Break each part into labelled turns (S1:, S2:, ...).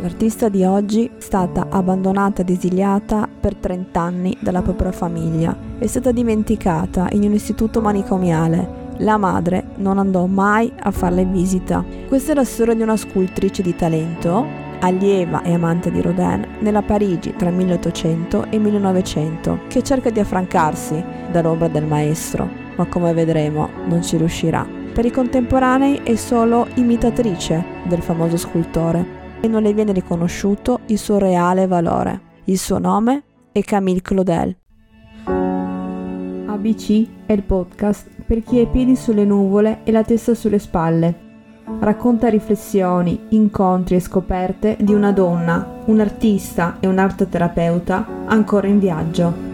S1: L'artista di oggi è stata abbandonata ed esiliata per 30 anni dalla propria famiglia. È stata dimenticata in un istituto manicomiale. La madre non andò mai a farle visita. Questa è la storia di una scultrice di talento, allieva e amante di Rodin, nella Parigi tra 1800 e 1900, che cerca di affrancarsi dall'ombra del maestro, ma come vedremo non ci riuscirà. Per i contemporanei è solo imitatrice del famoso scultore e non le viene riconosciuto il suo reale valore. Il suo nome è Camille Claudel. ABC è il podcast per chi ha i piedi sulle nuvole e la testa sulle spalle. Racconta riflessioni, incontri e scoperte di una donna, un artista e un arteterapeuta ancora in viaggio.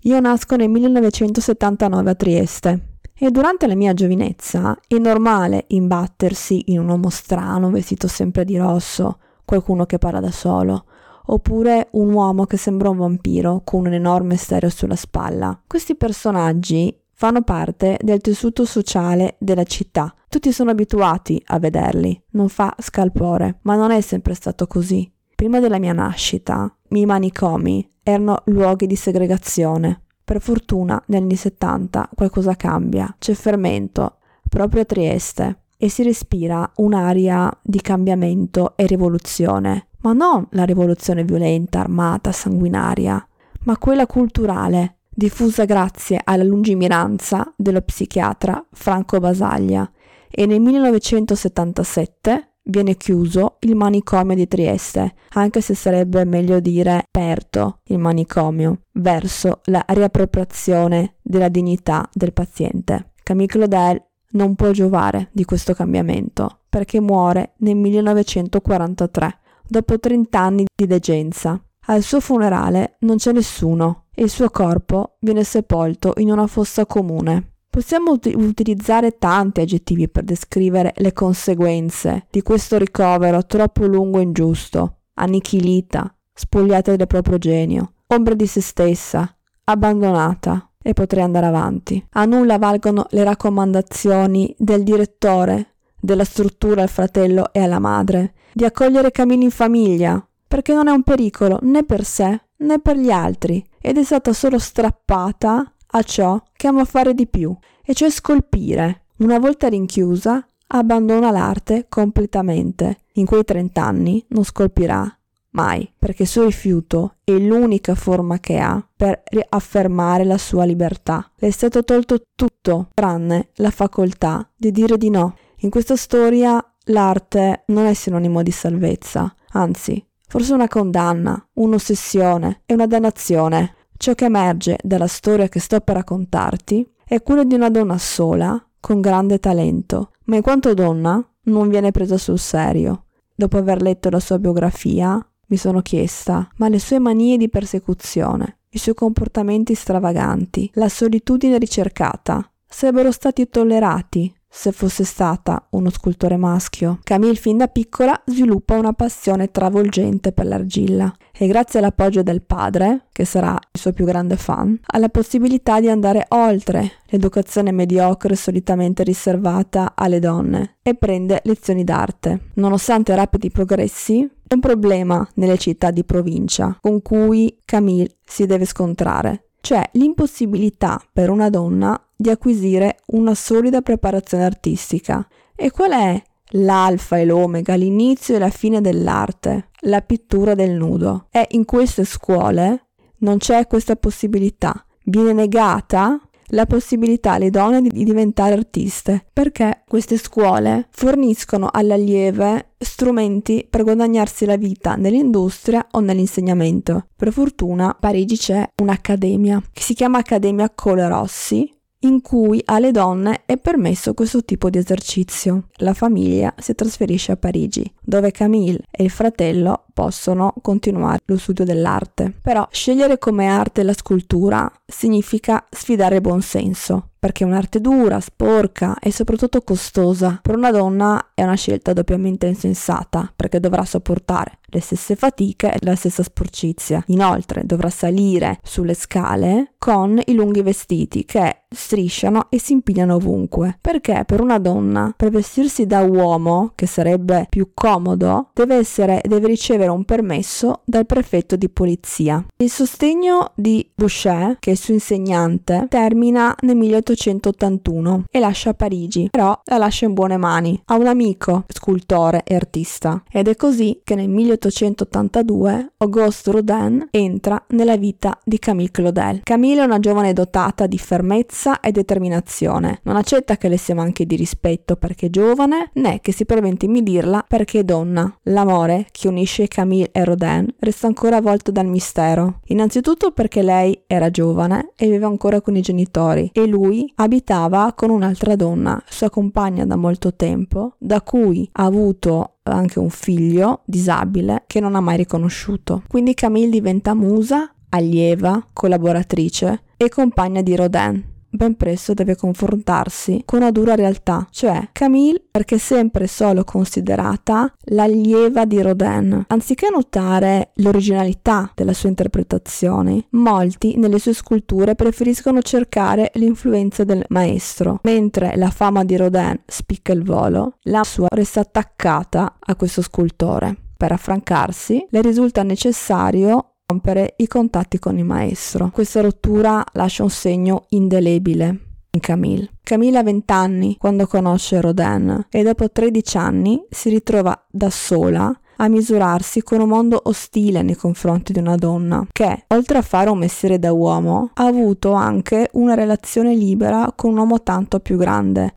S1: Io nasco nel 1979 a Trieste e durante la mia giovinezza è normale imbattersi in un uomo strano vestito sempre di rosso, qualcuno che parla da solo, oppure un uomo che sembra un vampiro con un enorme stereo sulla spalla. Questi personaggi fanno parte del tessuto sociale della città. Tutti sono abituati a vederli, non fa scalpore, ma non è sempre stato così. Prima della mia nascita, i manicomi erano luoghi di segregazione, per fortuna negli anni 70 qualcosa cambia, c'è fermento, proprio a Trieste, e si respira un'aria di cambiamento e rivoluzione, ma non la rivoluzione violenta, armata, sanguinaria, ma quella culturale, diffusa grazie alla lungimiranza dello psichiatra Franco Basaglia. E nel 1977 viene chiuso il manicomio di Trieste, anche se sarebbe meglio dire aperto il manicomio, verso la riappropriazione della dignità del paziente. Camille Claudel non può giovare di questo cambiamento perché muore nel 1943, dopo 30 anni di degenza. Al suo funerale non c'è nessuno e il suo corpo viene sepolto in una fossa comune. Possiamo ut- utilizzare tanti aggettivi per descrivere le conseguenze di questo ricovero troppo lungo e ingiusto. Annichilita, spogliata del proprio genio, ombra di se stessa, abbandonata. E potrei andare avanti. A nulla valgono le raccomandazioni del direttore, della struttura al fratello e alla madre, di accogliere Camille in famiglia, perché non è un pericolo né per sé né per gli altri, ed è stata solo strappata a ciò che ama fare di più, e cioè scolpire. Una volta rinchiusa, abbandona l'arte completamente. In quei trent'anni non scolpirà mai, perché il suo rifiuto è l'unica forma che ha per riaffermare la sua libertà. Le è stato tolto tutto, tranne la facoltà di dire di no. In questa storia l'arte non è sinonimo di salvezza, anzi, forse una condanna, un'ossessione e una dannazione. Ciò che emerge dalla storia che sto per raccontarti è quello di una donna sola, con grande talento, ma in quanto donna non viene presa sul serio. Dopo aver letto la sua biografia, mi sono chiesta, ma le sue manie di persecuzione, i suoi comportamenti stravaganti, la solitudine ricercata, sarebbero stati tollerati se fosse stata uno scultore maschio. Camille fin da piccola sviluppa una passione travolgente per l'argilla e grazie all'appoggio del padre, che sarà il suo più grande fan, ha la possibilità di andare oltre l'educazione mediocre solitamente riservata alle donne e prende lezioni d'arte. Nonostante rapidi progressi, è un problema nelle città di provincia con cui Camille si deve scontrare, cioè l'impossibilità per una donna di acquisire una solida preparazione artistica. E qual è l'alfa e l'omega, l'inizio e la fine dell'arte? La pittura del nudo. E in queste scuole non c'è questa possibilità. Viene negata la possibilità alle donne di diventare artiste, perché queste scuole forniscono alle allieve strumenti per guadagnarsi la vita nell'industria o nell'insegnamento. Per fortuna a Parigi c'è un'accademia che si chiama Accademia Cole Rossi in cui alle donne è permesso questo tipo di esercizio. La famiglia si trasferisce a Parigi, dove Camille e il fratello possono continuare lo studio dell'arte. Però scegliere come arte la scultura significa sfidare il buon senso. Perché è un'arte dura, sporca e soprattutto costosa. Per una donna è una scelta doppiamente insensata, perché dovrà sopportare le stesse fatiche e la stessa sporcizia. Inoltre dovrà salire sulle scale con i lunghi vestiti che strisciano e si impigliano ovunque. Perché per una donna, per vestirsi da uomo, che sarebbe più comodo, deve, essere, deve ricevere un permesso dal prefetto di polizia. Il sostegno di Boucher, che è il suo insegnante, termina nel 1881 e lascia Parigi, però la lascia in buone mani. Ha un amico, scultore e artista. Ed è così che nel 1882 Auguste Rodin entra nella vita di Camille Claudel. Camille è una giovane dotata di fermezza e determinazione. Non accetta che le sia manchi di rispetto perché è giovane, né che si a intimidirla perché è donna. L'amore che unisce Camille e Rodin resta ancora avvolto dal mistero. Innanzitutto perché lei era giovane e viveva ancora con i genitori e lui abitava con un'altra donna, sua compagna da molto tempo, da cui ha avuto anche un figlio disabile che non ha mai riconosciuto. Quindi Camille diventa musa, allieva, collaboratrice e compagna di Rodin ben presto deve confrontarsi con una dura realtà, cioè Camille perché sempre solo considerata l'allieva di Rodin. Anziché notare l'originalità della sua interpretazione, molti nelle sue sculture preferiscono cercare l'influenza del maestro, mentre la fama di Rodin spicca il volo, la sua resta attaccata a questo scultore. Per affrancarsi, le risulta necessario rompere i contatti con il maestro. Questa rottura lascia un segno indelebile in Camille. Camille ha 20 anni quando conosce Rodin e dopo 13 anni si ritrova da sola a misurarsi con un mondo ostile nei confronti di una donna che, oltre a fare un mestiere da uomo, ha avuto anche una relazione libera con un uomo tanto più grande.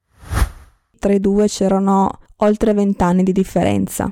S1: Tra i due c'erano oltre 20 anni di differenza.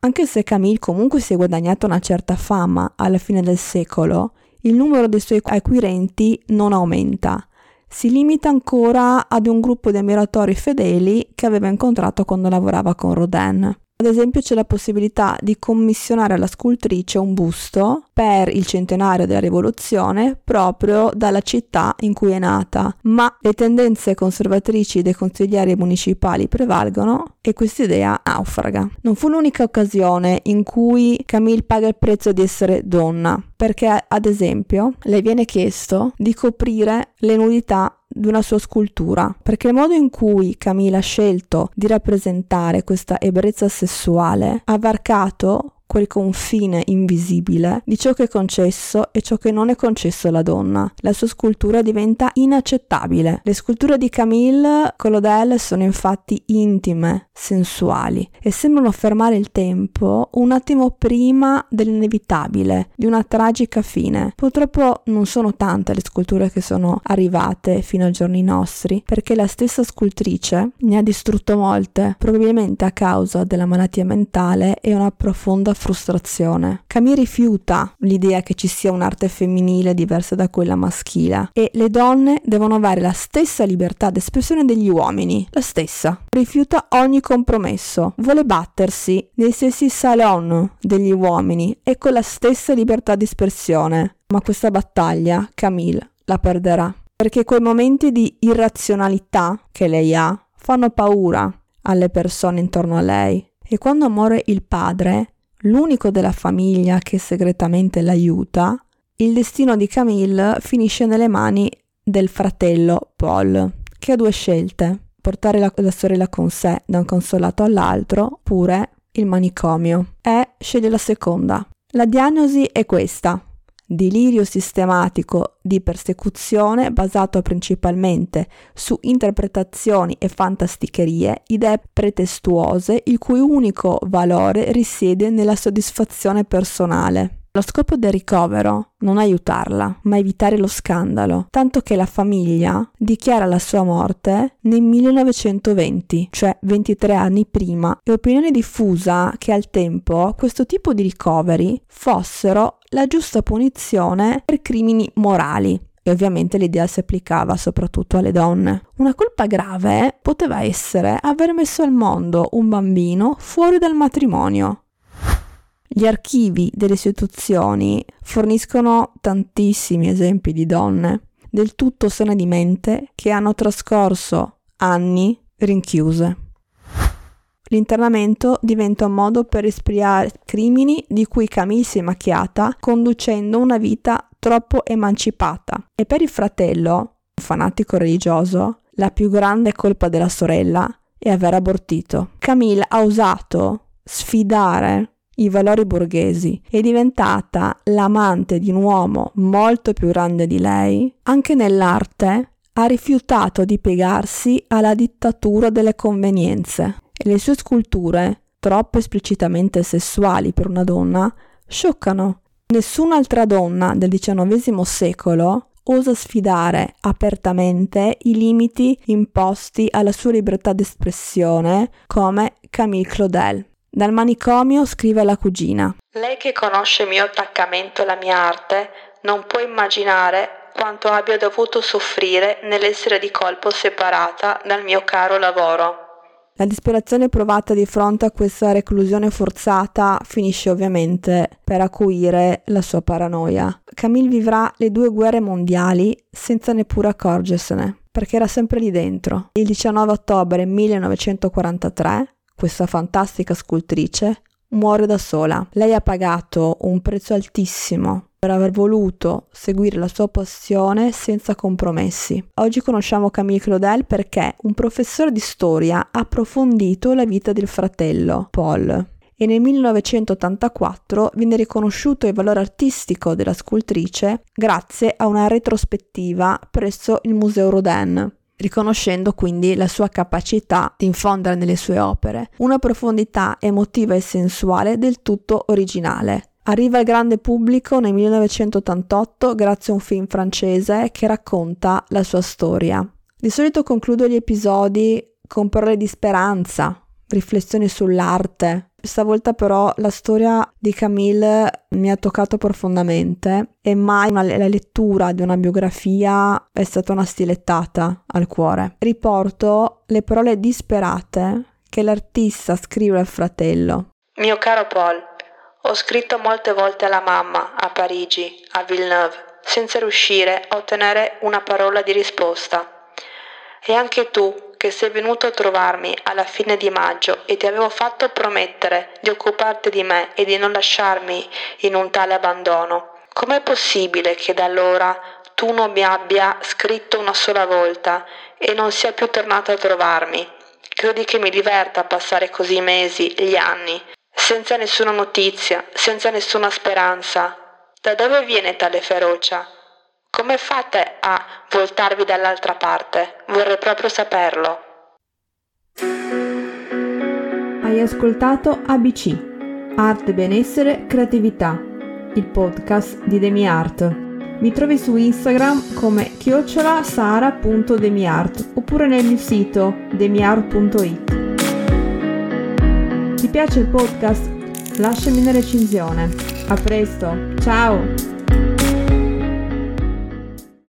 S1: Anche se Camille comunque si è guadagnata una certa fama alla fine del secolo, il numero dei suoi acquirenti non aumenta. Si limita ancora ad un gruppo di ammiratori fedeli che aveva incontrato quando lavorava con Rodin. Ad esempio c'è la possibilità di commissionare alla scultrice un busto per il centenario della rivoluzione proprio dalla città in cui è nata, ma le tendenze conservatrici dei consiglieri municipali prevalgono e questa idea naufraga. Non fu l'unica occasione in cui Camille paga il prezzo di essere donna, perché ad esempio le viene chiesto di coprire le nudità di una sua scultura, perché il modo in cui Camilla ha scelto di rappresentare questa ebbrezza sessuale ha varcato quel confine invisibile di ciò che è concesso e ciò che non è concesso alla donna. La sua scultura diventa inaccettabile. Le sculture di Camille Colodel sono infatti intime, sensuali e sembrano fermare il tempo un attimo prima dell'inevitabile, di una tragica fine. Purtroppo non sono tante le sculture che sono arrivate fino ai giorni nostri, perché la stessa scultrice ne ha distrutto molte, probabilmente a causa della malattia mentale e una profonda frustrazione. Camille rifiuta l'idea che ci sia un'arte femminile diversa da quella maschile e le donne devono avere la stessa libertà d'espressione degli uomini, la stessa. Rifiuta ogni compromesso, vuole battersi nei stessi salon degli uomini e con la stessa libertà di espressione. Ma questa battaglia Camille la perderà perché quei momenti di irrazionalità che lei ha fanno paura alle persone intorno a lei. E quando muore il padre, l'unico della famiglia che segretamente l'aiuta, il destino di Camille finisce nelle mani del fratello Paul, che ha due scelte, portare la, la sorella con sé da un consolato all'altro, oppure il manicomio, e sceglie la seconda. La diagnosi è questa, delirio sistematico di persecuzione basato principalmente su interpretazioni e fantasticherie, idee pretestuose il cui unico valore risiede nella soddisfazione personale. Lo scopo del ricovero non aiutarla, ma evitare lo scandalo, tanto che la famiglia dichiara la sua morte nel 1920, cioè 23 anni prima, e opinione diffusa che al tempo questo tipo di ricoveri fossero la giusta punizione per crimini morali e ovviamente l'idea si applicava soprattutto alle donne. Una colpa grave poteva essere aver messo al mondo un bambino fuori dal matrimonio, gli archivi delle istituzioni forniscono tantissimi esempi di donne del tutto sane di mente che hanno trascorso anni rinchiuse. L'internamento diventa un modo per espiare crimini di cui Camille si è macchiata conducendo una vita troppo emancipata. E per il fratello, un fanatico religioso, la più grande colpa della sorella è aver abortito. Camille ha osato sfidare i valori borghesi, è diventata l'amante di un uomo molto più grande di lei, anche nell'arte ha rifiutato di piegarsi alla dittatura delle convenienze e le sue sculture, troppo esplicitamente sessuali per una donna, scioccano. Nessun'altra donna del XIX secolo osa sfidare apertamente i limiti imposti alla sua libertà d'espressione come Camille Claudel. Dal manicomio scrive alla cugina.
S2: Lei che conosce il mio attaccamento alla mia arte non può immaginare quanto abbia dovuto soffrire nell'essere di colpo separata dal mio caro lavoro.
S1: La disperazione provata di fronte a questa reclusione forzata finisce ovviamente per acuire la sua paranoia. Camille vivrà le due guerre mondiali senza neppure accorgersene, perché era sempre lì dentro. Il 19 ottobre 1943 questa fantastica scultrice, muore da sola. Lei ha pagato un prezzo altissimo per aver voluto seguire la sua passione senza compromessi. Oggi conosciamo Camille Claudel perché un professore di storia ha approfondito la vita del fratello, Paul, e nel 1984 viene riconosciuto il valore artistico della scultrice grazie a una retrospettiva presso il Museo Rodin riconoscendo quindi la sua capacità di infondere nelle sue opere una profondità emotiva e sensuale del tutto originale. Arriva al grande pubblico nel 1988 grazie a un film francese che racconta la sua storia. Di solito concludo gli episodi con parole di speranza, riflessioni sull'arte, Stavolta però la storia di Camille mi ha toccato profondamente e mai una, la lettura di una biografia è stata una stilettata al cuore. Riporto le parole disperate che l'artista scrive al fratello.
S2: Mio caro Paul, ho scritto molte volte alla mamma a Parigi, a Villeneuve, senza riuscire a ottenere una parola di risposta. E anche tu, che sei venuto a trovarmi alla fine di maggio e ti avevo fatto promettere di occuparti di me e di non lasciarmi in un tale abbandono. Com'è possibile che da allora tu non mi abbia scritto una sola volta e non sia più tornato a trovarmi? Credi che mi diverta passare così mesi, gli anni, senza nessuna notizia, senza nessuna speranza? Da dove viene tale ferocia? Come fate a voltarvi dall'altra parte? Vorrei proprio saperlo.
S1: Hai ascoltato ABC, Arte, Benessere, Creatività, il podcast di DemiArt. Mi trovi su Instagram come chiocciolasara.demiart oppure nel mio sito demiart.it. Ti piace il podcast? Lasciami una recensione. A presto, ciao!